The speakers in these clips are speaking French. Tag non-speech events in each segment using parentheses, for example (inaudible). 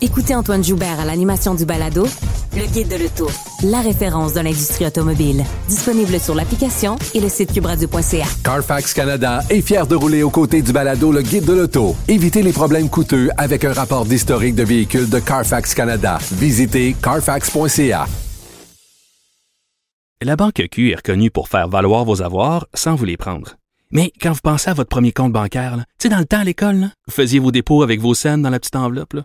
Écoutez Antoine Joubert à l'animation du balado Le Guide de l'Auto, la référence de l'industrie automobile. Disponible sur l'application et le site cubradio.ca. Carfax Canada est fier de rouler aux côtés du balado Le Guide de l'Auto. Évitez les problèmes coûteux avec un rapport d'historique de véhicules de Carfax Canada. Visitez carfax.ca. La Banque Q est reconnue pour faire valoir vos avoirs sans vous les prendre. Mais quand vous pensez à votre premier compte bancaire, tu sais, dans le temps à l'école, là, vous faisiez vos dépôts avec vos scènes dans la petite enveloppe. là.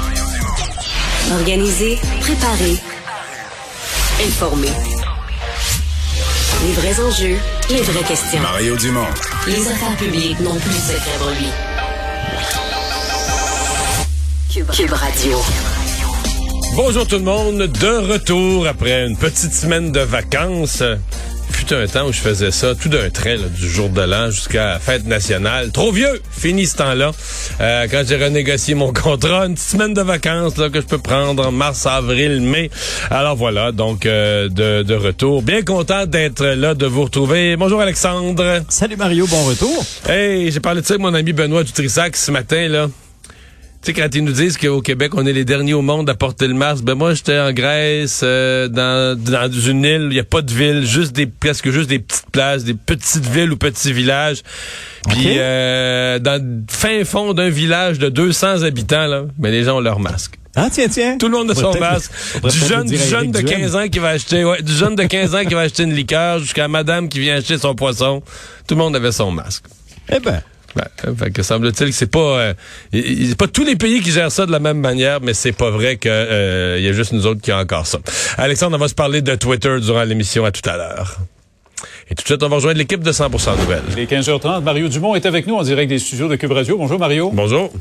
Organiser, préparer, informer. Les vrais enjeux, les vraies questions. Mario Dumont. Les affaires publiques n'ont plus de secret pour lui. Cube Radio. Bonjour tout le monde, de retour après une petite semaine de vacances. Fut un temps où je faisais ça tout d'un trait, là, du jour de l'an jusqu'à la fête nationale. Trop vieux, fini ce temps-là. Euh, quand j'ai renégocié mon contrat, une petite semaine de vacances là, que je peux prendre en mars, avril, mai. Alors voilà, donc euh, de, de retour. Bien content d'être là, de vous retrouver. Bonjour Alexandre. Salut Mario, bon retour. Hey, j'ai parlé de ça avec mon ami Benoît Dutrissac ce matin, là. Tu sais, quand ils nous disent qu'au Québec, on est les derniers au monde à porter le masque, ben moi, j'étais en Grèce, euh, dans, dans une île, il n'y a pas de ville, juste des presque juste des petites places, des petites villes ou petits villages. Puis euh, dans le fin fond d'un village de 200 habitants, là, ben les gens ont leur masque. Ah, tiens, tiens. Tout le monde a son masque. Du jeune, du jeune de Duhem. 15 ans qui va acheter, ouais, du jeune de 15 ans qui va acheter une liqueur jusqu'à madame qui vient acheter son poisson. Tout le monde avait son masque. Eh ben, Ben, euh, fait que semble-t-il que c'est pas euh, c'est pas tous les pays qui gèrent ça de la même manière, mais c'est pas vrai que euh, il y a juste nous autres qui a encore ça. Alexandre, on va se parler de Twitter durant l'émission à tout à l'heure. Et tout de suite, on va rejoindre l'équipe de 100% Nouvelles. Il est 15h30. Mario Dumont est avec nous en direct des studios de Cube Radio. Bonjour, Mario. Bonjour.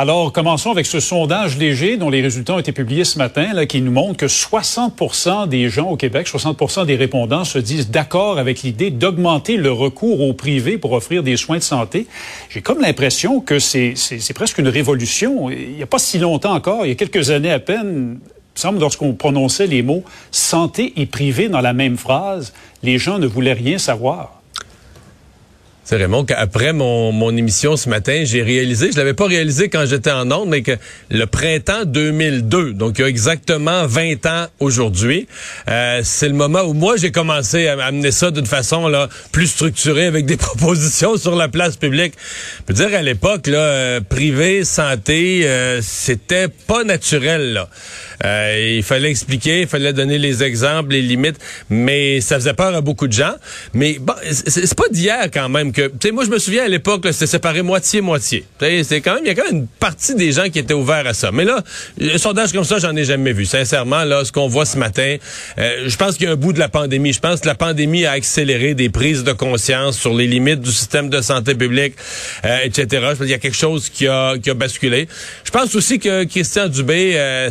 Alors, commençons avec ce sondage léger dont les résultats ont été publiés ce matin, là, qui nous montre que 60% des gens au Québec, 60% des répondants se disent d'accord avec l'idée d'augmenter le recours au privé pour offrir des soins de santé. J'ai comme l'impression que c'est presque une révolution. Il n'y a pas si longtemps encore, il y a quelques années à peine, il lorsqu'on prononçait les mots santé et privé dans la même phrase, les gens ne voulaient rien savoir. C'est Raymond qu'après mon, mon émission ce matin, j'ai réalisé, je l'avais pas réalisé quand j'étais en onde, mais que le printemps 2002, donc il y a exactement 20 ans aujourd'hui, euh, c'est le moment où moi j'ai commencé à amener ça d'une façon là plus structurée avec des (laughs) propositions sur la place publique. Je peux dire à l'époque là, euh, privé, santé, euh, c'était pas naturel là. Euh, il fallait expliquer, il fallait donner les exemples, les limites, mais ça faisait peur à beaucoup de gens. Mais bon, c'est pas d'hier quand même que, tu sais, moi je me souviens à l'époque, c'était séparé moitié-moitié. C'est quand même, il y a quand même une partie des gens qui étaient ouverts à ça. Mais là, un sondage comme ça, j'en ai jamais vu. Sincèrement, là, ce qu'on voit ce matin, euh, je pense qu'il y a un bout de la pandémie. Je pense que la pandémie a accéléré des prises de conscience sur les limites du système de santé publique, euh, etc. Je pense qu'il y a quelque chose qui a, qui a basculé. Je pense aussi que Christian Dubé, euh,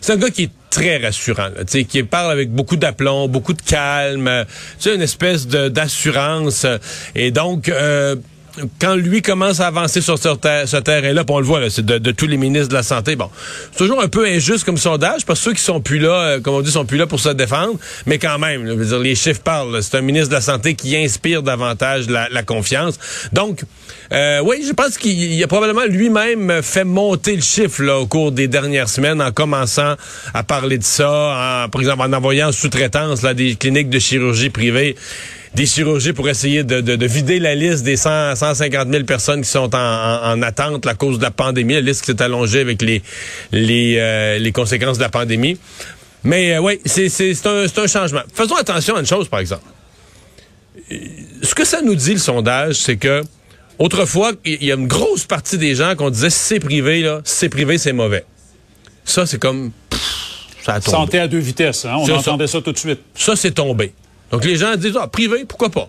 c'est un gars qui est très rassurant, tu sais, qui parle avec beaucoup d'aplomb, beaucoup de calme, euh, tu sais, une espèce d'assurance. euh, Et donc, euh, quand lui commence à avancer sur ce, ter- ce terrain-là, on le voit, c'est de, tous les ministres de la Santé, bon, c'est toujours un peu injuste comme sondage, parce que ceux qui sont plus là, euh, comme on dit, sont plus là pour se défendre, mais quand même, là, je veux dire, les chiffres parlent. C'est un ministre de la Santé qui inspire davantage la, confiance. Donc, euh, oui, je pense qu'il il a probablement lui-même fait monter le chiffre là, au cours des dernières semaines en commençant à parler de ça, en, par exemple en envoyant en sous-traitance des cliniques de chirurgie privée des chirurgies pour essayer de, de- de vider la liste des 100, 150 000 personnes qui sont en, en- en attente à cause de la pandémie. La liste qui s'est allongée avec les, les, euh, les conséquences de la pandémie. Mais euh, oui, c'est c'est- c'est un, c'est un changement. Faisons attention à une chose, par exemple. Ce que ça nous dit, le sondage, c'est que autrefois, il y a une grosse partie des gens qu'on disait c'est privé, là, c'est privé, c'est mauvais. Ça, c'est comme... pff, ça a tombé. Santé à deux vitesses, hein? on C'est ça. entendait ça tout de suite. Ça, c'est tombé. Donc, les gens disent, ah, privé, pourquoi pas?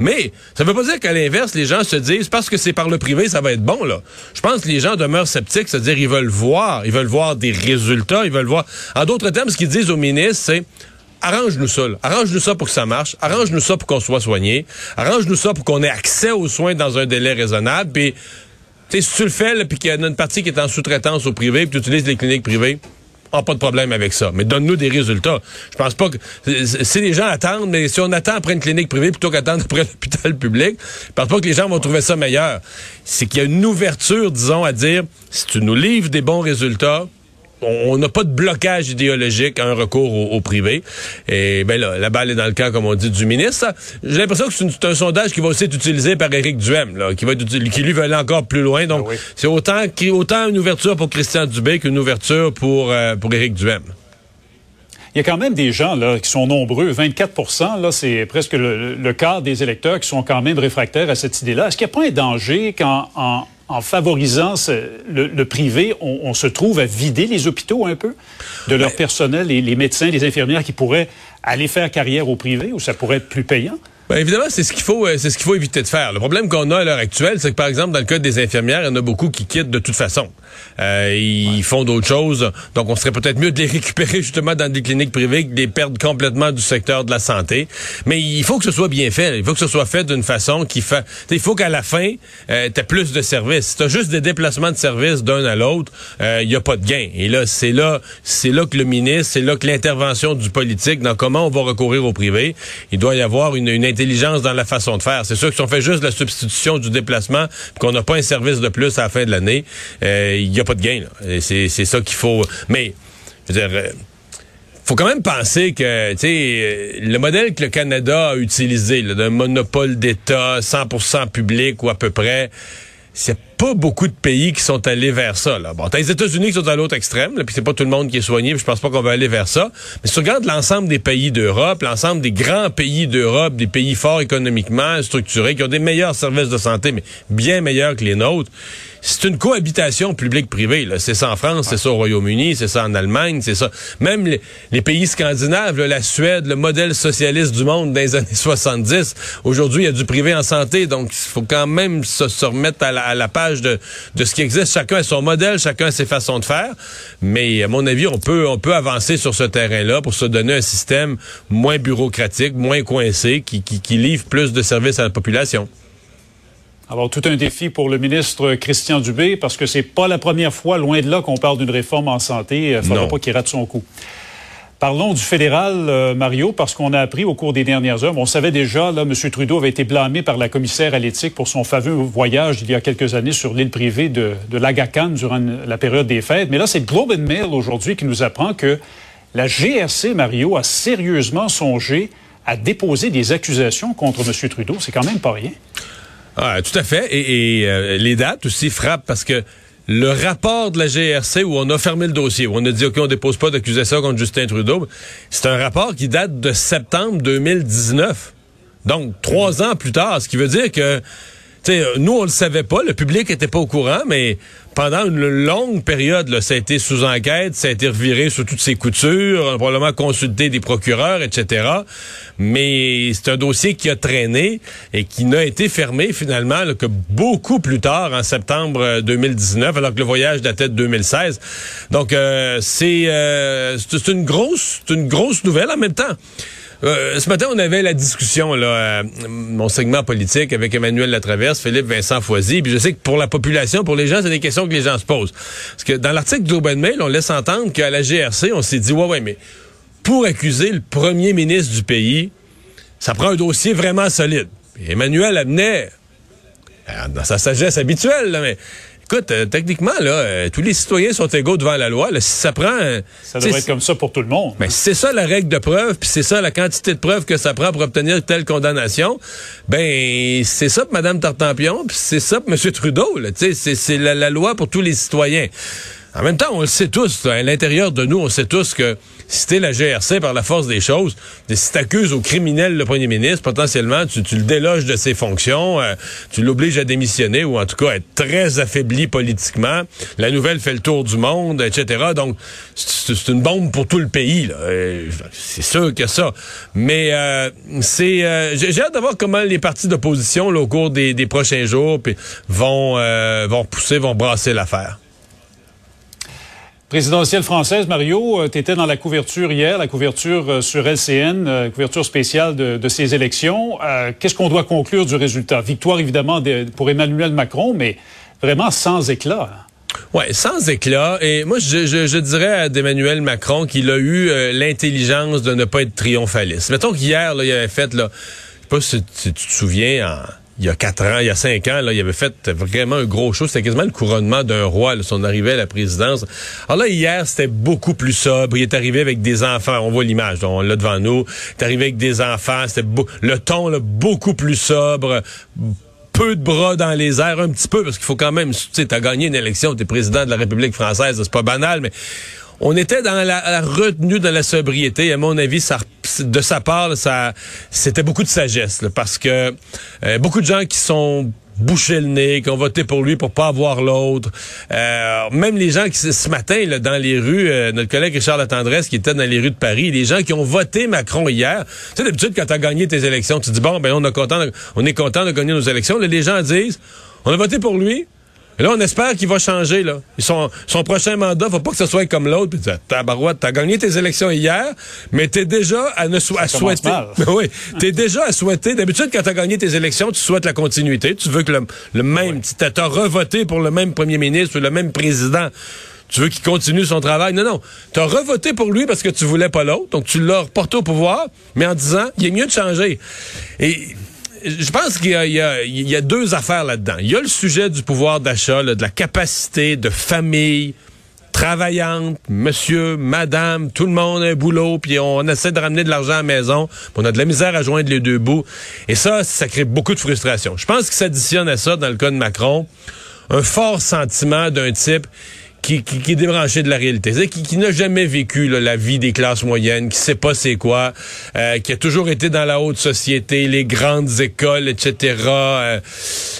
Mais ça veut pas dire qu'à l'inverse, les gens se disent parce que c'est par le privé, ça va être bon là. Je pense que les gens demeurent sceptiques, c'est-à-dire ils veulent voir, ils veulent voir des résultats, ils veulent voir. En d'autres termes, ce qu'ils disent au ministre, c'est arrange-nous ça, arrange-nous ça pour que ça marche, arrange-nous ça pour qu'on soit soigné, arrange-nous ça pour qu'on ait accès aux soins dans un délai raisonnable. Puis, si tu le fais, puis qu'il y a une partie qui est en sous-traitance au privé, puis tu utilises les cliniques privées, ah, pas de problème avec ça. Mais donne-nous des résultats. Je pense pas que si les gens attendent, mais si on attend après une clinique privée plutôt qu'attendre après (laughs) l'hôpital public, je pense pas que les gens vont trouver ça meilleur. C'est qu'il y a une ouverture, disons, à dire si tu nous livres des bons résultats, on n'a pas de blocage idéologique à un recours au, privé. Et ben là, la balle est dans le camp, comme on dit, du ministre. J'ai l'impression que c'est un sondage qui va aussi être utilisé par Éric Duhem, là, qui va qui lui veut aller encore plus loin. Donc, ah c'est autant, autant une ouverture pour Christian Dubé qu'une ouverture pour, euh, pour Éric Duhem. Il y a quand même des gens là qui sont nombreux, 24% là, c'est presque le, quart des électeurs qui sont quand même réfractaires à cette idée-là. Est-ce qu'il n'y a pas un danger quand en en favorisant le, privé, on, se trouve à vider les hôpitaux un peu de leur personnel, les, les médecins, les infirmières qui pourraient aller faire carrière au privé où ça pourrait être plus payant? Ben évidemment, c'est ce qu'il faut, euh, c'est ce qu'il faut éviter de faire. Le problème qu'on a à l'heure actuelle, c'est que par exemple dans le cas des infirmières, il y en a beaucoup qui quittent de toute façon. Euh, ils font d'autres choses, donc on serait peut-être mieux de les (laughs) récupérer justement dans des cliniques privées que de les perdre complètement du secteur de la santé. Mais il faut que ce soit bien fait. Il faut que ce soit fait d'une façon qui fait. Il faut qu'à la fin, euh, tu aies plus de services. Si t'as juste des déplacements de services d'un à l'autre, il euh, n'y a pas de gain. Et là, c'est là, c'est là que le ministre, c'est là que l'intervention du politique dans comment on va recourir au privé, il doit y avoir une, une dans la façon de faire. C'est sûr que si on fait juste la substitution du déplacement, qu'on n'a pas un service de plus à la fin de l'année, euh, il n'y a pas de gain. C'est ça qu'il faut. Mais, je veux dire, euh, faut quand même penser que, tu euh, le modèle que le Canada a utilisé, d'un monopole d'État, 100% public ou à peu près, c'est pas beaucoup de pays qui sont allés vers ça. Là. Bon, t'as les États-Unis qui sont à l'autre extrême, puis c'est pas tout le monde qui est soigné, puis je pense pas qu'on va aller vers ça. Mais si tu regardes l'ensemble des pays d'Europe, l'ensemble des grands pays d'Europe, des pays forts économiquement, structurés, qui ont des meilleurs services de santé, mais bien meilleurs que les nôtres, c'est une cohabitation publique-privée. C'est ça en France, c'est ça au Royaume-Uni, c'est ça en Allemagne, c'est ça. Même les, pays scandinaves, la Suède, le modèle socialiste du monde dans les (laughs) années 70, aujourd'hui, il y a du privé en santé, donc il faut quand même se, remettre à la, page de, de, ce qui existe. Chacun a son modèle, chacun a ses façons de faire, mais à mon avis, on peut, on peut avancer sur ce terrain-là pour se donner un système moins bureaucratique, moins coincé, qui, qui, qui livre plus de services à la population. Alors, tout un défi pour le ministre Christian Dubé, parce que c'est pas la première fois, loin de là, qu'on parle d'une réforme en santé. Il ne faudra pas qu'il rate son coup. Parlons du fédéral, euh, Mario, parce qu'on a appris au cours des dernières heures, on savait déjà, là, M. Trudeau avait été blâmé par la commissaire à l'éthique pour son fameux voyage il y a quelques années sur l'île privée de, de l'Agacan durant la période des fêtes. Mais là, c'est Globe and Mail aujourd'hui qui nous apprend que la GRC, Mario, a sérieusement songé à déposer des accusations contre M. Trudeau. C'est quand même pas rien. Ah, tout à fait. Et, euh, les dates aussi frappent parce que le rapport de la GRC où on a fermé le dossier, où on a dit, OK, on dépose pas d'accusation contre Justin Trudeau, c'est un rapport qui date de septembre 2019. Donc, trois ans plus tard, ce qui veut dire que nous, on le savait pas, le public était pas au courant, mais pendant une longue période, là, ça a été sous enquête, ça a été reviré sous toutes ses coutures, on a probablement consulté des procureurs, etc. Mais c'est un dossier qui a traîné et qui n'a été fermé finalement que beaucoup plus tard, en septembre 2019, alors que le voyage datait de 2016. Donc, euh, c'est euh, une grosse, une grosse nouvelle en même temps. Euh, ce matin, on avait la discussion, là, mon segment politique avec Emmanuel Latraverse, Philippe Vincent Foisy. Puis je sais que pour la population, pour les gens, c'est des questions que les gens se posent. Parce que dans l'article Globe Mail, on laisse entendre qu'à la GRC, on s'est dit, ouais, ouais, mais pour accuser le premier ministre du pays, ça prend un dossier vraiment solide. Emmanuel amenait, euh, dans sa sagesse habituelle, là, mais Écoute, euh, techniquement, là, euh, tous les citoyens sont égaux devant la loi. si ça prend... Euh, ça devrait être comme ça pour tout le monde. Mais c'est ça la règle de preuve, puis c'est ça la quantité de preuves que ça prend pour obtenir telle condamnation. Ben, c'est ça pour Mme Tartampion, puis c'est ça pour M. Trudeau. C'est la, la loi pour tous les citoyens. En même temps, on le sait tous, à l'intérieur de nous, on sait tous que si t'es la GRC par la force des choses, si t'accuses au criminel le premier ministre, potentiellement, tu, le déloges de ses fonctions, euh, tu l'obliges à démissionner ou en tout cas être très affaibli politiquement. La nouvelle fait le tour du monde, etc. Donc, c'est une bombe pour tout le pays. Euh, c'est sûr que ça. Mais euh, c'est, j'ai hâte de voir comment les partis d'opposition, au cours des, prochains jours, vont vont pousser, vont brasser l'affaire. Présidentielle française, Mario, euh, tu étais dans la couverture hier, la couverture euh, sur LCN, euh, couverture spéciale de, ces élections. Qu'est-ce qu'on doit conclure du résultat? Victoire, évidemment, pour Emmanuel Macron, mais vraiment sans éclat. Oui, sans éclat. Et moi, je, dirais à Emmanuel Macron qu'il a eu l'intelligence de ne pas être triomphaliste. Mettons qu'hier, il avait fait, là, je sais pas si, si tu te souviens, en il y a quatre ans, il y a cinq ans, là, il avait fait vraiment un gros show. C'était quasiment le couronnement d'un roi, là, son arrivée à la présidence. Alors là, hier, c'était beaucoup plus sobre. Il est arrivé avec des enfants. On voit l'image, on l'a devant nous. Il est arrivé avec des enfants. C'était le ton, là, beaucoup plus sobre peu de bras dans les airs, un petit peu, parce qu'il faut quand même, tu sais, t'as gagné une élection, t'es président de la République française, c'est pas banal, mais on était dans la, retenue, dans la sobriété. À mon avis, de sa part, ça, c'était beaucoup de sagesse, parce que euh, beaucoup de gens qui sont bouchés le nez, qui ont voté pour lui pour pas avoir l'autre. Euh, même les gens qui, ce matin, là, dans les rues, euh, notre collègue Richard Latendresse, qui était dans les rues de Paris, les gens qui ont voté Macron hier. Tu sais, d'habitude, quand tu as gagné tes élections, tu dis, bon, ben, on, est content on est content de gagner nos élections. Les gens disent, on a voté pour lui, et là, on espère qu'il va changer, là. Son, son prochain mandat, faut pas que ce soit comme l'autre. Puis tabarouette, t'as gagné tes élections hier, mais t'es déjà à ne à souhaiter. (laughs) oui, t'es déjà à souhaiter. D'habitude, quand t'as gagné tes élections, tu souhaites la continuité. Tu veux que le, le même, tu t'as revoté pour le même premier ministre ou le même président tu veux qu'il continue son travail. Non, non. Tu as revoté pour lui parce que tu voulais pas l'autre. Donc, tu l'as reporté au pouvoir, mais en disant, il est mieux de changer. Et je pense qu'il y, a deux affaires là-dedans. Il y a le sujet du pouvoir d'achat, de la capacité de famille travaillante, monsieur, madame, tout le monde a un boulot, puis on essaie de ramener de l'argent à la maison, puis on a de la misère à joindre les deux bouts. Et ça, ça crée beaucoup de frustration. Je pense qu'il s'additionne à ça, dans le cas de Macron, un fort sentiment d'un type qui, est débranché de la réalité, qui, qui n'a jamais vécu la vie des classes moyennes, qui sait pas c'est quoi, euh, qui a toujours été dans la haute société, les grandes écoles, etc. Euh.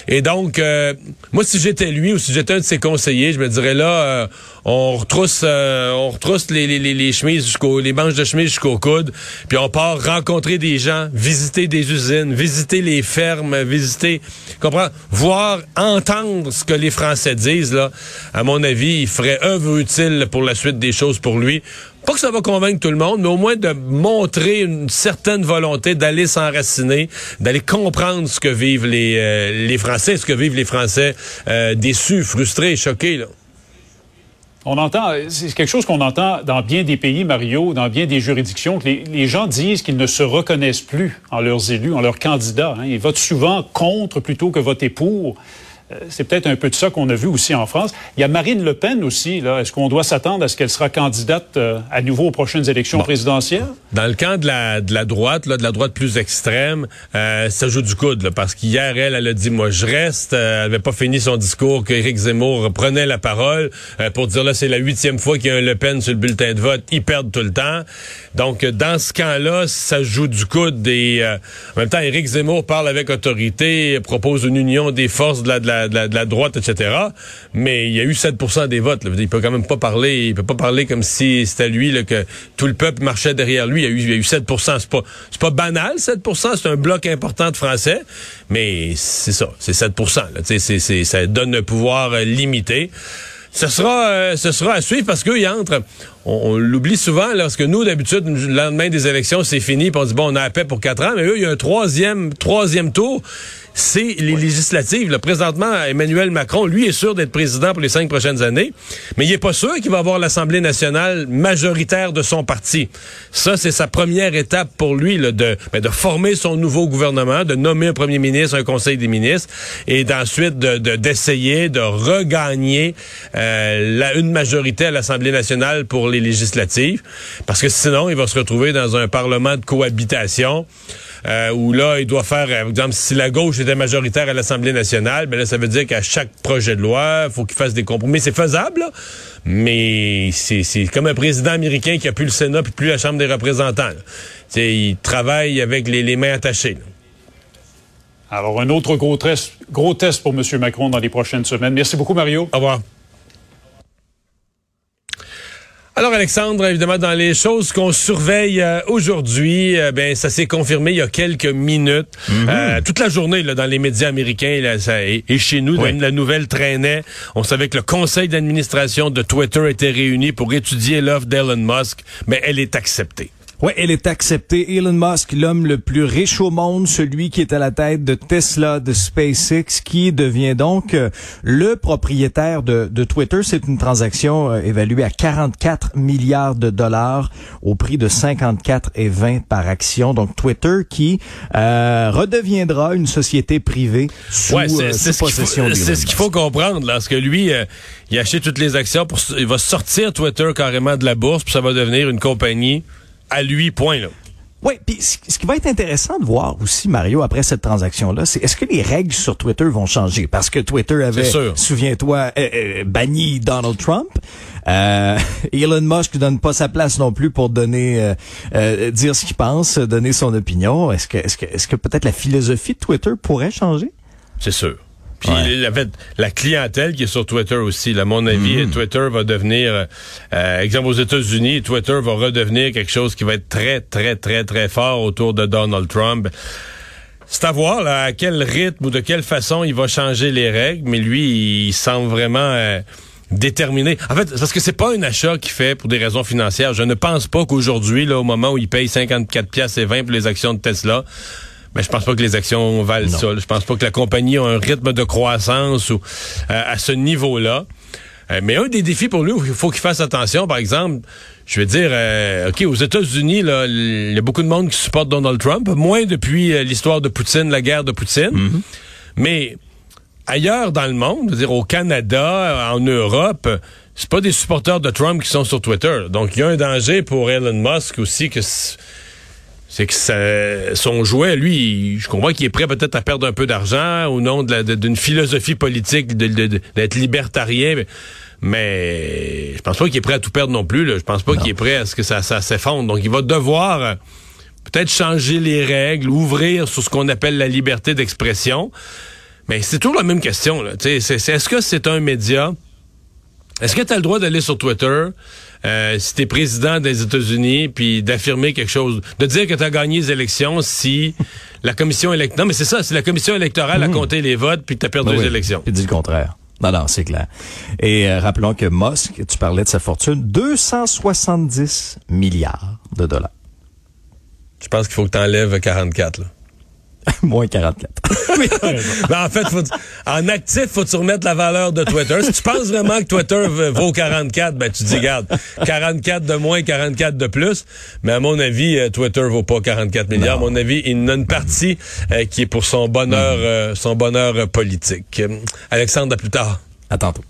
et donc, euh, moi, si j'étais lui ou si j'étais un de ses conseillers, je me dirais là, on retrousse, on retrousse les, les, les, chemises jusqu'au, les manches de chemise jusqu'au coude, puis on part rencontrer des gens, visiter des usines, visiter les fermes, visiter, comprends, voir, entendre ce que les Français disent là. À mon avis, ferait œuvre utile pour la suite des choses pour lui. Pas que ça va convaincre tout le monde, mais au moins de montrer une certaine volonté d'aller s'enraciner, d'aller comprendre ce que vivent les, euh, les Français, ce que vivent les Français euh, déçus, frustrés, choqués. Là. On entend, c'est quelque chose qu'on entend dans bien des pays, Mario, dans bien des juridictions, que les, gens disent qu'ils ne se reconnaissent plus en leurs élus, en leurs candidats. Hein. Ils votent souvent contre plutôt que voter pour. Euh, c'est peut-être un peu de ça qu'on a vu aussi en France. Il y a Marine Le Pen aussi. Là. Est-ce qu'on doit s'attendre à ce qu'elle sera candidate euh, à nouveau aux prochaines élections présidentielles? Dans le camp de la, de la droite, là, de la droite plus extrême, euh, ça joue du coude. Là, parce qu'hier, elle, elle a dit, moi, je reste. elle n'avait pas fini son discours qu'Éric Zemmour prenait la parole pour dire, là, c'est la huitième fois qu'il y a un Le Pen sur le bulletin de vote. Ils perdent tout le temps. Donc, dans ce camp-là, ça joue du coude. Et, en même temps, Éric Zemmour parle avec autorité, propose une union des forces de la, de la de la, droite, etc. Mais il y a eu 7% des votes. Là. Il peut quand même pas parler. Il peut pas parler comme si c'était lui que tout le peuple marchait derrière lui. Il y a eu, il y a eu 7 C'est pas, c'est pas banal, 7% C'est un bloc important de Français. Mais c'est ça. C'est 7 là. C'est, c'est, ça donne un pouvoir euh, limité. Ce sera, euh, ce sera à suivre parce qu'eux, ils entrent. On, l'oublie souvent, lorsque nous, d'habitude, le lendemain des élections, c'est fini, puis on dit, bon, on a la paix pour quatre ans, mais eux, il y a un troisième, troisième tour c'est les législatives. Là, présentement, Emmanuel Macron, lui, est sûr d'être président pour les cinq prochaines années, mais il est pas sûr qu'il va avoir l'Assemblée nationale majoritaire de son parti. Ça, c'est sa première étape pour lui, là, de, ben, de former son nouveau gouvernement, de nommer un premier ministre, un conseil des ministres, et d'ensuite d'essayer de, regagner euh, la, une majorité à l'Assemblée nationale pour les législatives, parce que sinon, il va se retrouver dans un parlement de cohabitation euh, où là, il doit faire, euh, par exemple, si la gauche était majoritaire à l'Assemblée nationale, ben là, ça veut dire qu'à chaque projet de loi, il faut qu'il fasse des compromis. C'est faisable, là, mais c'est c'est comme un président américain qui a plus le Sénat puis plus la Chambre des représentants. il travaille avec les, les mains attachées. là. Alors, un autre gros test, gros test pour M. Macron dans les prochaines semaines. Merci beaucoup, Mario. Au revoir. Alors Alexandre, évidemment, dans les choses qu'on surveille euh, aujourd'hui, euh, ben ça s'est confirmé il y a quelques minutes. Euh, toute la journée là, dans les médias américains là, ça, et, et chez nous, Oui. la nouvelle traînait. On savait que le conseil d'administration de Twitter était réuni pour étudier l'offre d'Elon Musk, mais elle est acceptée. Oui, elle est acceptée. Elon Musk, l'homme le plus riche au monde, celui qui est à la tête de Tesla, de SpaceX, qui devient donc euh, le propriétaire de, de Twitter. C'est une transaction euh, évaluée à 44 milliards de dollars au prix de 54 et 20 par action. Donc Twitter qui euh, redeviendra une société privée sous, Ouais, c'est euh, c'est sous ce possession faut, c'est ce qu'il faut comprendre, là, parce que lui, il a acheté toutes les actions, pour, il va sortir Twitter carrément de la bourse, puis ça va devenir une compagnie à lui, point. Là. Oui, puis ce qui va être intéressant de voir aussi, Mario, après cette transaction-là, c'est est-ce que les règles sur Twitter vont changer? Parce que Twitter avait, souviens-toi, euh, euh, banni Donald Trump. Euh, (laughs) Elon Musk ne donne pas sa place non plus pour donner, euh, euh, dire ce qu'il pense, donner son opinion. Est-ce que, est-ce que, est-ce que peut-être la philosophie de Twitter pourrait changer? C'est sûr. Puis Ouais. il avait la clientèle qui est sur Twitter aussi. là, À mon avis, Mm. Twitter va devenir, euh, euh, exemple aux États-Unis, Twitter va redevenir quelque chose qui va être très, très, très, très fort autour de Donald Trump. C'est à voir là, à quel rythme ou de quelle façon il va changer les règles, mais lui, il semble vraiment euh, déterminé. En fait, parce que c'est pas un achat qu'il fait pour des raisons financières. Je ne pense pas qu'aujourd'hui, là, au moment où il paye 54 pièces et 20 pour les actions de Tesla, ben, je pense pas que les actions valent ça. là. Je pense pas que la compagnie a un rythme de croissance ou euh, à ce niveau-là. Euh, mais un des défis pour lui, il faut qu'il fasse attention, par exemple, je vais dire, euh, OK, aux États-Unis, là, il y a beaucoup de monde qui supporte Donald Trump, moins depuis euh, l'histoire de Poutine, la guerre de Poutine. Mais ailleurs dans le monde, je veux dire au Canada, en Europe, c'est pas des supporters de Trump qui sont sur Twitter. Donc il y a un danger pour Elon Musk aussi que c'est que ça- son jouet, lui, je comprends qu'il est prêt peut-être à perdre un peu d'argent au nom d'une philosophie politique d'être libertarien, mais, mais je pense pas qu'il est prêt à tout perdre non plus. Là. Je pense pas qu'il est prêt à ce que ça, ça s'effondre. Donc il va devoir euh, peut-être changer les règles, ouvrir sur ce qu'on appelle la liberté d'expression. Mais c'est toujours la même question. Est-ce que c'est un média? Est-ce que tu as le droit d'aller sur Twitter? Euh, si tu es président des États-Unis puis d'affirmer quelque chose, de dire que tu as gagné les élections si la commission électorale... Non, mais c'est ça, si la commission électorale a compté les votes puis que tu as perdu Ben les oui, élections. Il dit le contraire. Non, non, c'est clair. Et euh, rappelons que Musk, tu parlais de sa fortune, 270 milliards de dollars. Je pense qu'il faut que tu enlèves 44. Là. (laughs) Moins 44. (laughs) (laughs) Ben, en fait, faut, en actif, faut tu remettre la valeur de Twitter. Si tu penses vraiment que Twitter vaut 44, ben tu dis, garde, 44 de moins, 44 de plus. Mais à mon avis, euh, Twitter vaut pas 44 milliards. À mon avis, il en a une partie euh, qui est pour son bonheur, euh, son bonheur politique. Alexandre, à plus tard. À tantôt.